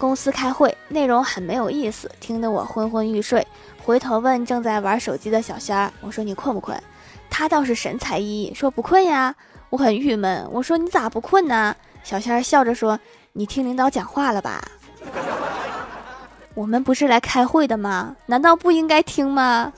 公司开会内容很没有意思听得我昏昏欲睡。回头问正在玩手机的小仙儿我说你困不困？他倒是神采奕奕说不困呀。我很郁闷我说你咋不困呢？小仙儿笑着说你听领导讲话了吧？我们不是来开会的吗？难道不应该听吗？